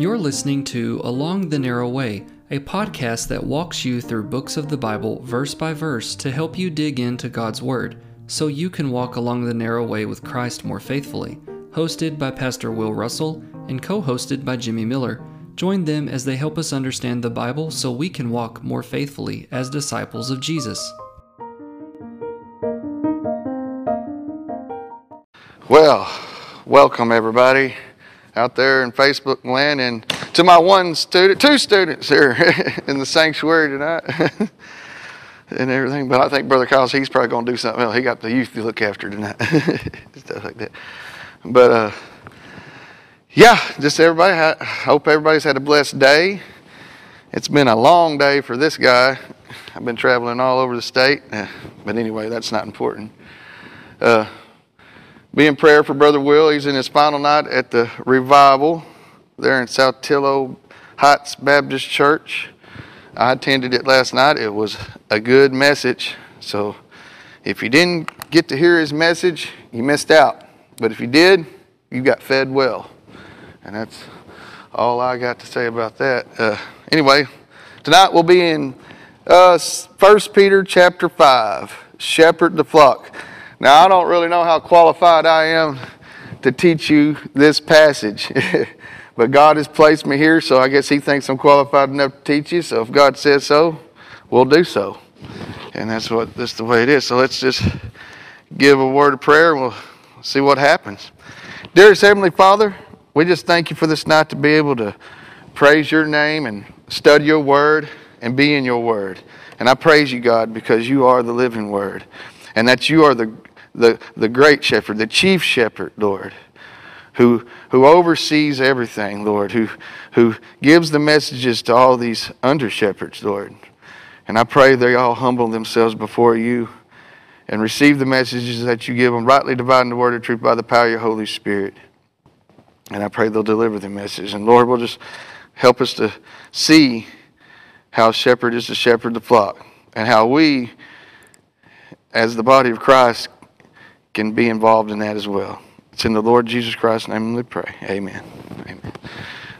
You're listening to Along the Narrow Way, a podcast that walks you through books of the Bible verse by verse to help you dig into God's Word so you can walk along the narrow way with Christ more faithfully. Hosted by Pastor Will Russell and co hosted by Jimmy Miller. Join them as they help us understand the Bible so we can walk more faithfully as disciples of Jesus. Well, welcome everybody out there in Facebook land and to my one student, two students here in the sanctuary tonight and everything. But I think Brother Kyle's, he's probably going to do something else. He got the youth to look after tonight, stuff like that. But uh, yeah, just everybody, I hope everybody's had a blessed day. It's been a long day for this guy. I've been traveling all over the state. But anyway, that's not important. Uh, be in prayer for Brother Will. He's in his final night at the revival there in South Saltillo Heights Baptist Church. I attended it last night. It was a good message. So if you didn't get to hear his message, you missed out. But if you did, you got fed well. And that's all I got to say about that. Uh, anyway, tonight we'll be in uh, 1 Peter chapter 5, Shepherd the Flock. Now, I don't really know how qualified I am to teach you this passage, but God has placed me here, so I guess He thinks I'm qualified enough to teach you. So if God says so, we'll do so. And that's what that's the way it is. So let's just give a word of prayer and we'll see what happens. Dearest Heavenly Father, we just thank you for this night to be able to praise your name and study your word and be in your word. And I praise you, God, because you are the living word and that you are the the, the great shepherd, the chief shepherd, Lord, who, who oversees everything, Lord, who, who gives the messages to all these under shepherds, Lord. And I pray they all humble themselves before you and receive the messages that you give them, rightly dividing the word of truth by the power of your Holy Spirit. And I pray they'll deliver the message. And Lord, will just help us to see how shepherd is to shepherd the flock and how we, as the body of Christ, can be involved in that as well. It's in the Lord Jesus Christ's name we pray. Amen. Amen.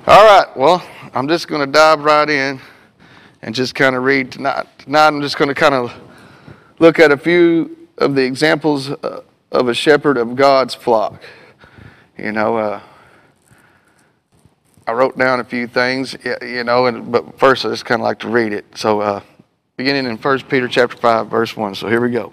All right, well, I'm just going to dive right in and just kind of read tonight. Tonight, I'm just going to kind of look at a few of the examples uh, of a shepherd of God's flock. You know, uh, I wrote down a few things, you know, and, but first I just kind of like to read it. So, uh, beginning in 1 Peter chapter 5, verse 1. So here we go.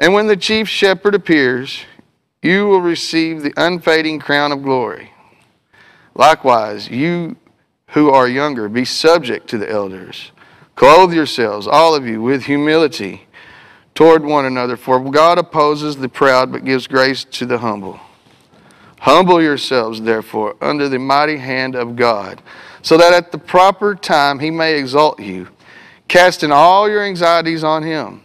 And when the chief shepherd appears, you will receive the unfading crown of glory. Likewise, you who are younger, be subject to the elders. Clothe yourselves, all of you, with humility toward one another, for God opposes the proud but gives grace to the humble. Humble yourselves, therefore, under the mighty hand of God, so that at the proper time he may exalt you, casting all your anxieties on him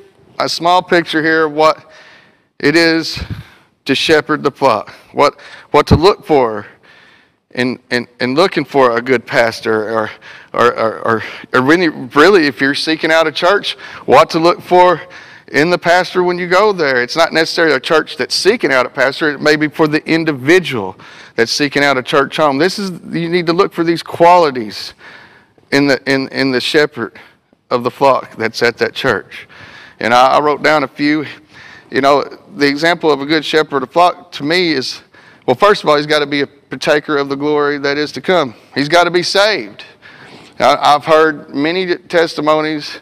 a small picture here of what it is to shepherd the flock, what, what to look for in, and, and looking for a good pastor or, or, or, or, or really, really, if you're seeking out a church, what to look for in the pastor when you go there. It's not necessarily a church that's seeking out a pastor, it may be for the individual that's seeking out a church home. This is, you need to look for these qualities in the, in, in the shepherd of the flock that's at that church. And I, I wrote down a few. You know, the example of a good shepherd of flock to me is well, first of all, he's got to be a partaker of the glory that is to come. He's got to be saved. I've heard many testimonies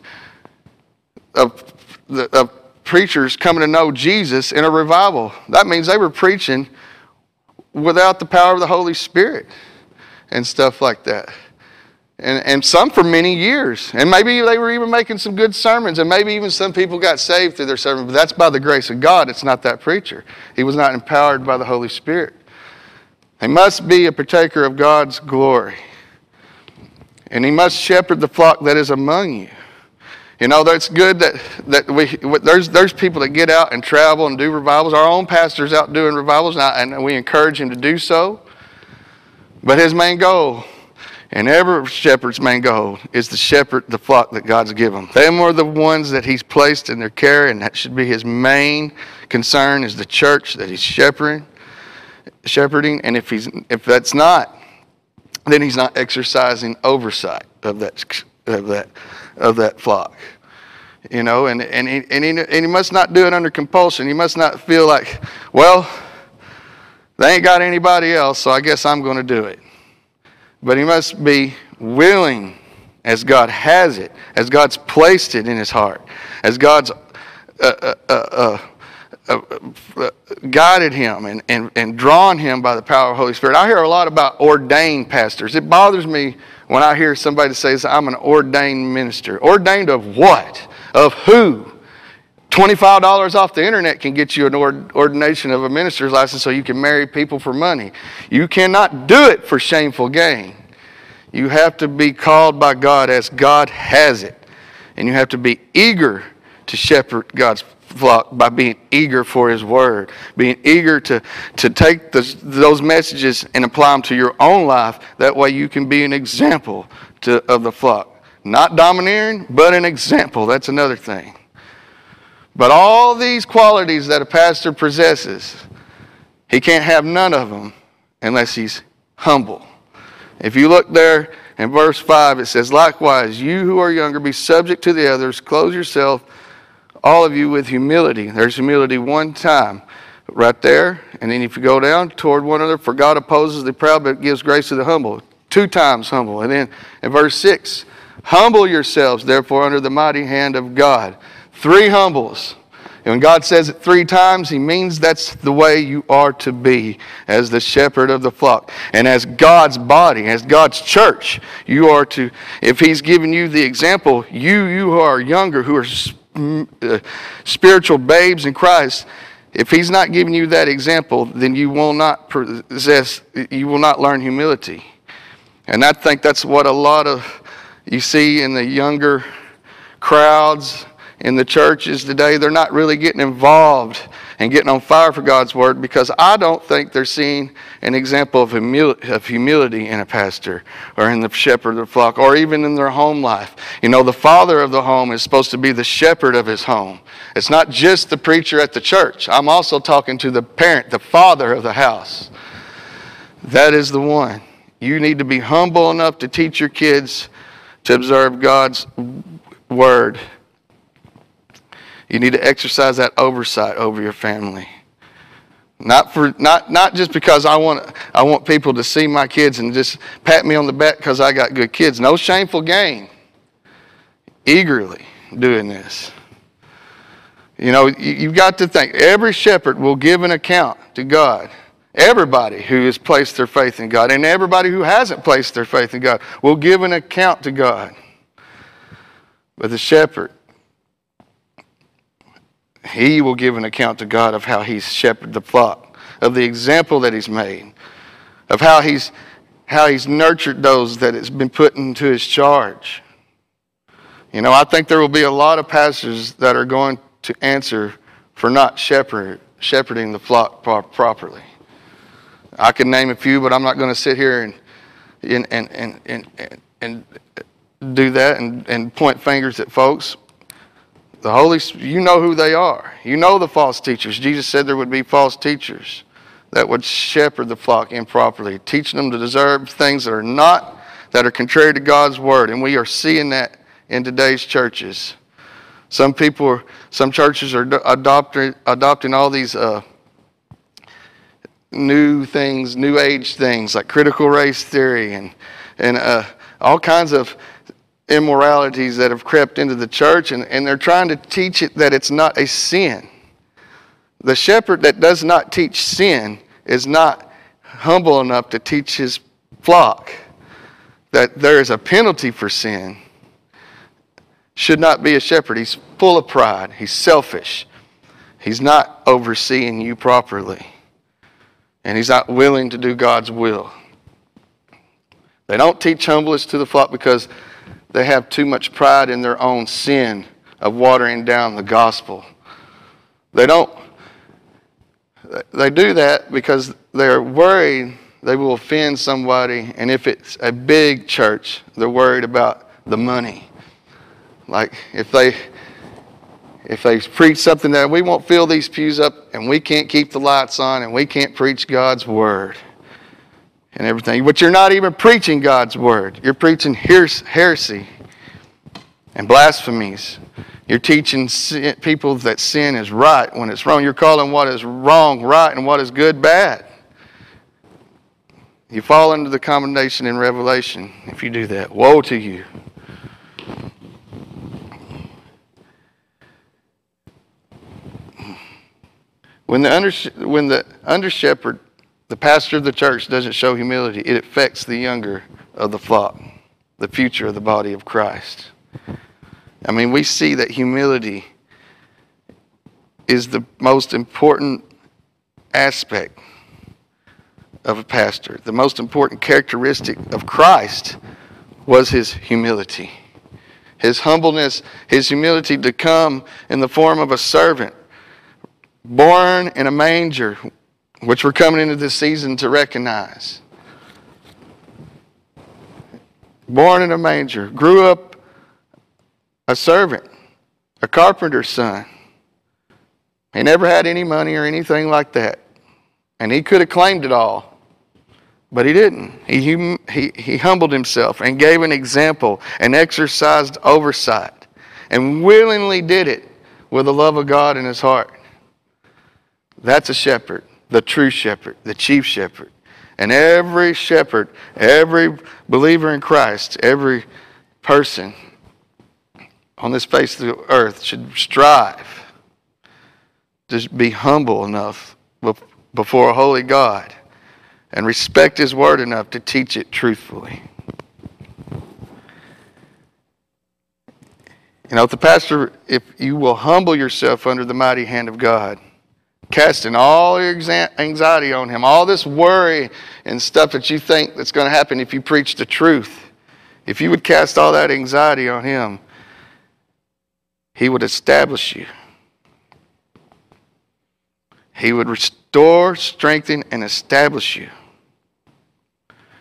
of, of preachers coming to know Jesus in a revival. That means they were preaching without the power of the Holy Spirit and stuff like that. And, and some for many years. And maybe they were even making some good sermons, and maybe even some people got saved through their sermon, but that's by the grace of God. It's not that preacher. He was not empowered by the Holy Spirit. He must be a partaker of God's glory. And he must shepherd the flock that is among you. You know, that's good that, that we, there's, there's people that get out and travel and do revivals. Our own pastor's out doing revivals, and, and we encourage him to do so. But his main goal, and every shepherd's main goal, is to shepherd the flock that God's given. Them are the ones that he's placed in their care, and that should be his main concern is the church that he's shepherding. Shepherding, and if he's if that's not, then he's not exercising oversight of that of that of that flock. You know, and, and, he, and, he, and he must not do it under compulsion. He must not feel like, well, they ain't got anybody else, so I guess I'm going to do it. But he must be willing as God has it, as God's placed it in his heart, as God's uh, uh, uh, uh guided him and, and, and drawn him by the power of the Holy Spirit. I hear a lot about ordained pastors. It bothers me when I hear somebody say, I'm an ordained minister. Ordained of what? Of who? $25 off the internet can get you an ordination of a minister's license so you can marry people for money. You cannot do it for shameful gain. You have to be called by God as God has it. And you have to be eager to shepherd God's flock by being eager for His Word, being eager to, to take the, those messages and apply them to your own life. That way you can be an example to, of the flock. Not domineering, but an example. That's another thing. But all these qualities that a pastor possesses, he can't have none of them unless he's humble. If you look there in verse 5, it says, Likewise, you who are younger, be subject to the others, clothe yourself all of you with humility. There's humility one time right there. And then if you go down toward one another, for God opposes the proud but gives grace to the humble. Two times humble. And then in verse 6, humble yourselves therefore under the mighty hand of God. Three humbles. And when God says it three times, He means that's the way you are to be as the shepherd of the flock. And as God's body, as God's church, you are to, if He's given you the example, you, you who are younger, who are uh, spiritual babes in Christ, if he's not giving you that example, then you will not possess, you will not learn humility. And I think that's what a lot of you see in the younger crowds in the churches today. They're not really getting involved and getting on fire for God's word because I don't think they're seeing an example of, humil- of humility in a pastor or in the shepherd of the flock or even in their home life. You know, the father of the home is supposed to be the shepherd of his home. It's not just the preacher at the church. I'm also talking to the parent, the father of the house. That is the one. You need to be humble enough to teach your kids to observe God's word you need to exercise that oversight over your family. Not for not not just because I want I want people to see my kids and just pat me on the back because I got good kids. No shameful gain. Eagerly doing this. You know, you've got to think every shepherd will give an account to God. Everybody who has placed their faith in God and everybody who hasn't placed their faith in God will give an account to God. But the shepherd he will give an account to God of how he's shepherded the flock, of the example that he's made, of how he's, how he's nurtured those that has been put into his charge. You know, I think there will be a lot of pastors that are going to answer for not shepherd, shepherding the flock properly. I can name a few, but I'm not going to sit here and and and and and, and do that and, and point fingers at folks. The Holy, you know who they are. You know the false teachers. Jesus said there would be false teachers that would shepherd the flock improperly, teaching them to deserve things that are not, that are contrary to God's word. And we are seeing that in today's churches. Some people, are, some churches are adopting, adopting all these uh, new things, new age things like critical race theory and, and uh, all kinds of immoralities that have crept into the church, and, and they're trying to teach it that it's not a sin. The shepherd that does not teach sin is not humble enough to teach his flock that there is a penalty for sin. Should not be a shepherd. He's full of pride, he's selfish, he's not overseeing you properly, and he's not willing to do God's will. They don't teach humbleness to the flock because they have too much pride in their own sin of watering down the gospel. They don't, they do that because they're worried they will offend somebody, and if it's a big church, they're worried about the money. Like if they if they preach something that we won't fill these pews up and we can't keep the lights on and we can't preach God's word and everything. But you're not even preaching God's word. You're preaching heresy and blasphemies. You're teaching people that sin is right when it's wrong. You're calling what is wrong right and what is good bad. You fall into the commendation in Revelation if you do that. Woe to you. When the under, when the under shepherd the pastor of the church doesn't show humility, it affects the younger of the flock, the future of the body of Christ. I mean, we see that humility is the most important aspect of a pastor. The most important characteristic of Christ was his humility. His humbleness, his humility to come in the form of a servant, born in a manger which we're coming into this season to recognize. Born in a manger, grew up a servant, a carpenter's son. He never had any money or anything like that. And he could have claimed it all, but he didn't. He, he, he humbled himself and gave an example and exercised oversight and willingly did it with the love of God in his heart. That's a shepherd the true shepherd, the chief shepherd. And every shepherd, every believer in Christ, every person on this face of the earth should strive to be humble enough before a holy God and respect His word enough to teach it truthfully. You know, if the pastor, if you will humble yourself under the mighty hand of God, casting all your anxiety on him, all this worry and stuff that you think that's going to happen if you preach the truth. If you would cast all that anxiety on him, he would establish you. He would restore, strengthen, and establish you.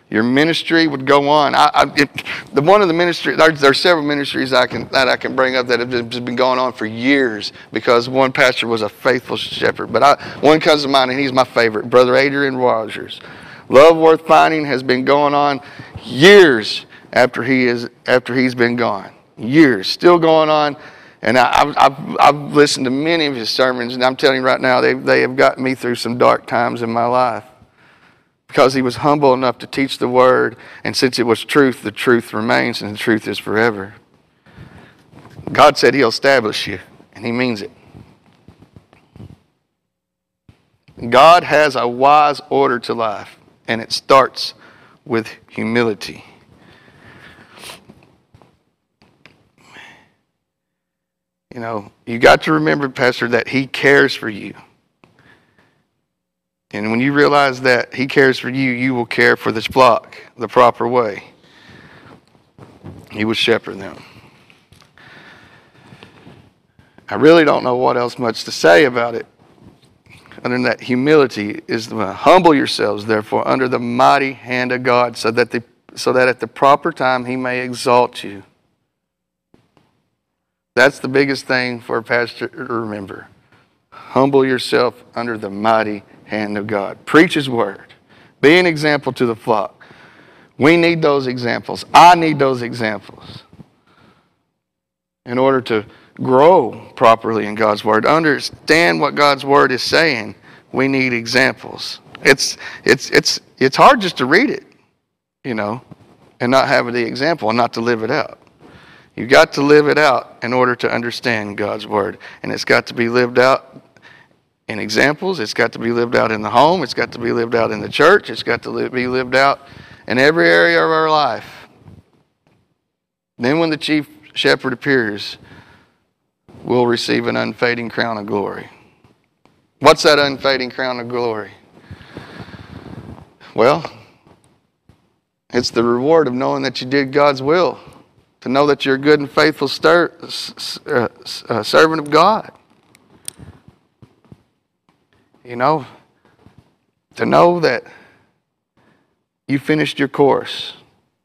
Your ministry would go on. I, I, it, the one of the ministry there, there, are several ministries I can that I can bring up that have just been going on for years because one pastor was a faithful shepherd. But I, one comes to mind, and he's my favorite, Brother Adrian Rogers. Love worth finding has been going on years after he is after he's been gone. Years, still going on. And I, have I've listened to many of his sermons, and I'm telling you right now, they, they have gotten me through some dark times in my life because he was humble enough to teach the word. And since it was truth, the truth remains and the truth is forever. God said he'll establish you, and he means it. God has a wise order to life, and it starts with humility. You know, you got to remember, Pastor, that he cares for you. And when you realize that He cares for you, you will care for this flock the proper way. He will shepherd them. I really don't know what else much to say about it. under that humility is the humble yourselves, therefore, under the mighty hand of God, so that the so that at the proper time he may exalt you. That's the biggest thing for a pastor to remember. Humble yourself under the mighty hand of God. Preach his word. Be an example to the flock. We need those examples. I need those examples in order to grow properly in God's Word, understand what God's Word is saying, we need examples. It's, it's, it's, it's hard just to read it, you know, and not have the example and not to live it out. You've got to live it out in order to understand God's Word. And it's got to be lived out in examples. It's got to be lived out in the home. It's got to be lived out in the church. It's got to be lived out in every area of our life. Then, when the chief shepherd appears, we'll receive an unfading crown of glory. What's that unfading crown of glory? Well, it's the reward of knowing that you did God's will, to know that you're a good and faithful uh, uh, servant of God. You know, to know that you finished your course,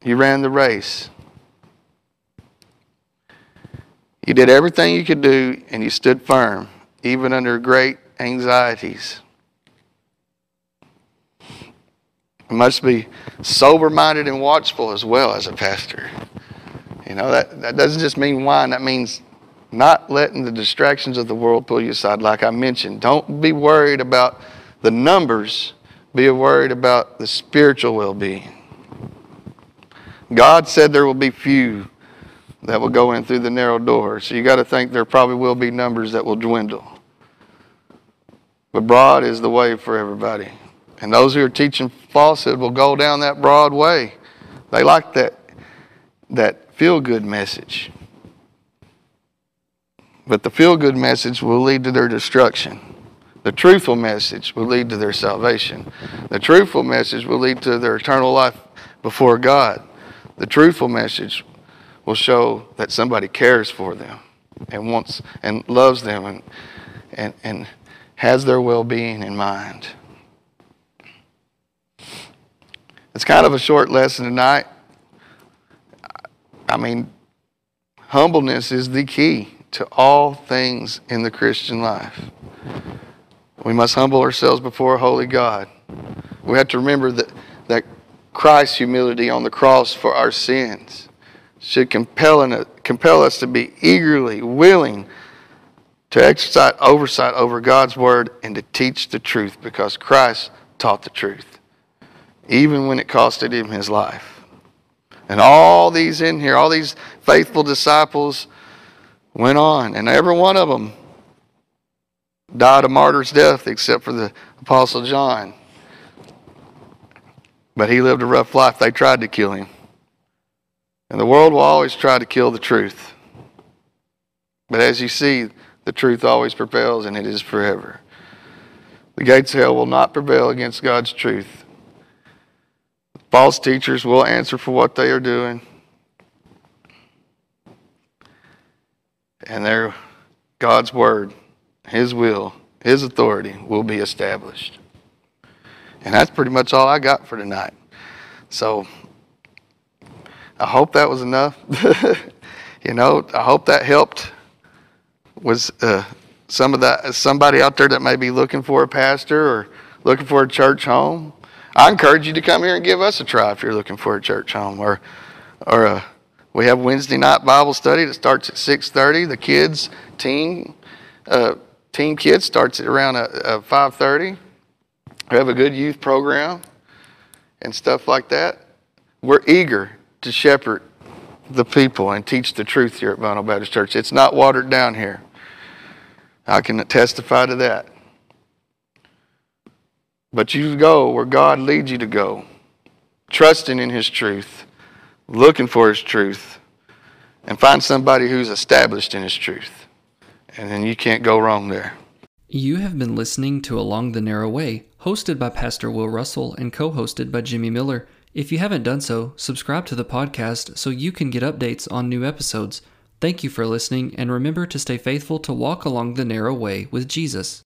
you ran the race, you did everything you could do and you stood firm, even under great anxieties. You must be sober minded and watchful as well as a pastor. You know, that, that doesn't just mean wine, that means not letting the distractions of the world pull you aside. Like I mentioned, don't be worried about the numbers, be worried about the spiritual well being. God said there will be few that will go in through the narrow door. So you got to think there probably will be numbers that will dwindle. But broad is the way for everybody. And those who are teaching falsehood will go down that broad way. They like that, that feel good message. But the feel good message will lead to their destruction. The truthful message will lead to their salvation. The truthful message will lead to their eternal life before God. The truthful message will show that somebody cares for them and wants and loves them and, and, and has their well being in mind. It's kind of a short lesson tonight. I mean, humbleness is the key to all things in the Christian life. We must humble ourselves before a holy God. We have to remember that, that Christ's humility on the cross for our sins should compel, compel us to be eagerly willing to exercise oversight over God's word and to teach the truth because Christ taught the truth, even when it costed him his life. And all these in here, all these faithful disciples went on, and every one of them died a martyr's death except for the Apostle John. But he lived a rough life. They tried to kill him. And the world will always try to kill the truth. But as you see, the truth always prevails and it is forever. The gates of hell will not prevail against God's truth. False teachers will answer for what they are doing. And their God's word, his will, his authority will be established. And that's pretty much all I got for tonight. So I hope that was enough. you know, I hope that helped. Was uh, some of that somebody out there that may be looking for a pastor or looking for a church home? I encourage you to come here and give us a try if you're looking for a church home. Or, or uh, we have Wednesday night Bible study that starts at 6:30. The kids, teen, uh, teen kids starts at around 5:30. Uh, uh, we have a good youth program and stuff like that. We're eager to shepherd the people and teach the truth here at Vinyl Baptist Church. It's not watered down here. I can testify to that. But you go where God leads you to go, trusting in His truth, looking for His truth, and find somebody who's established in His truth. And then you can't go wrong there. You have been listening to Along the Narrow Way, hosted by Pastor Will Russell and co hosted by Jimmy Miller. If you haven't done so, subscribe to the podcast so you can get updates on new episodes. Thank you for listening, and remember to stay faithful to walk along the narrow way with Jesus.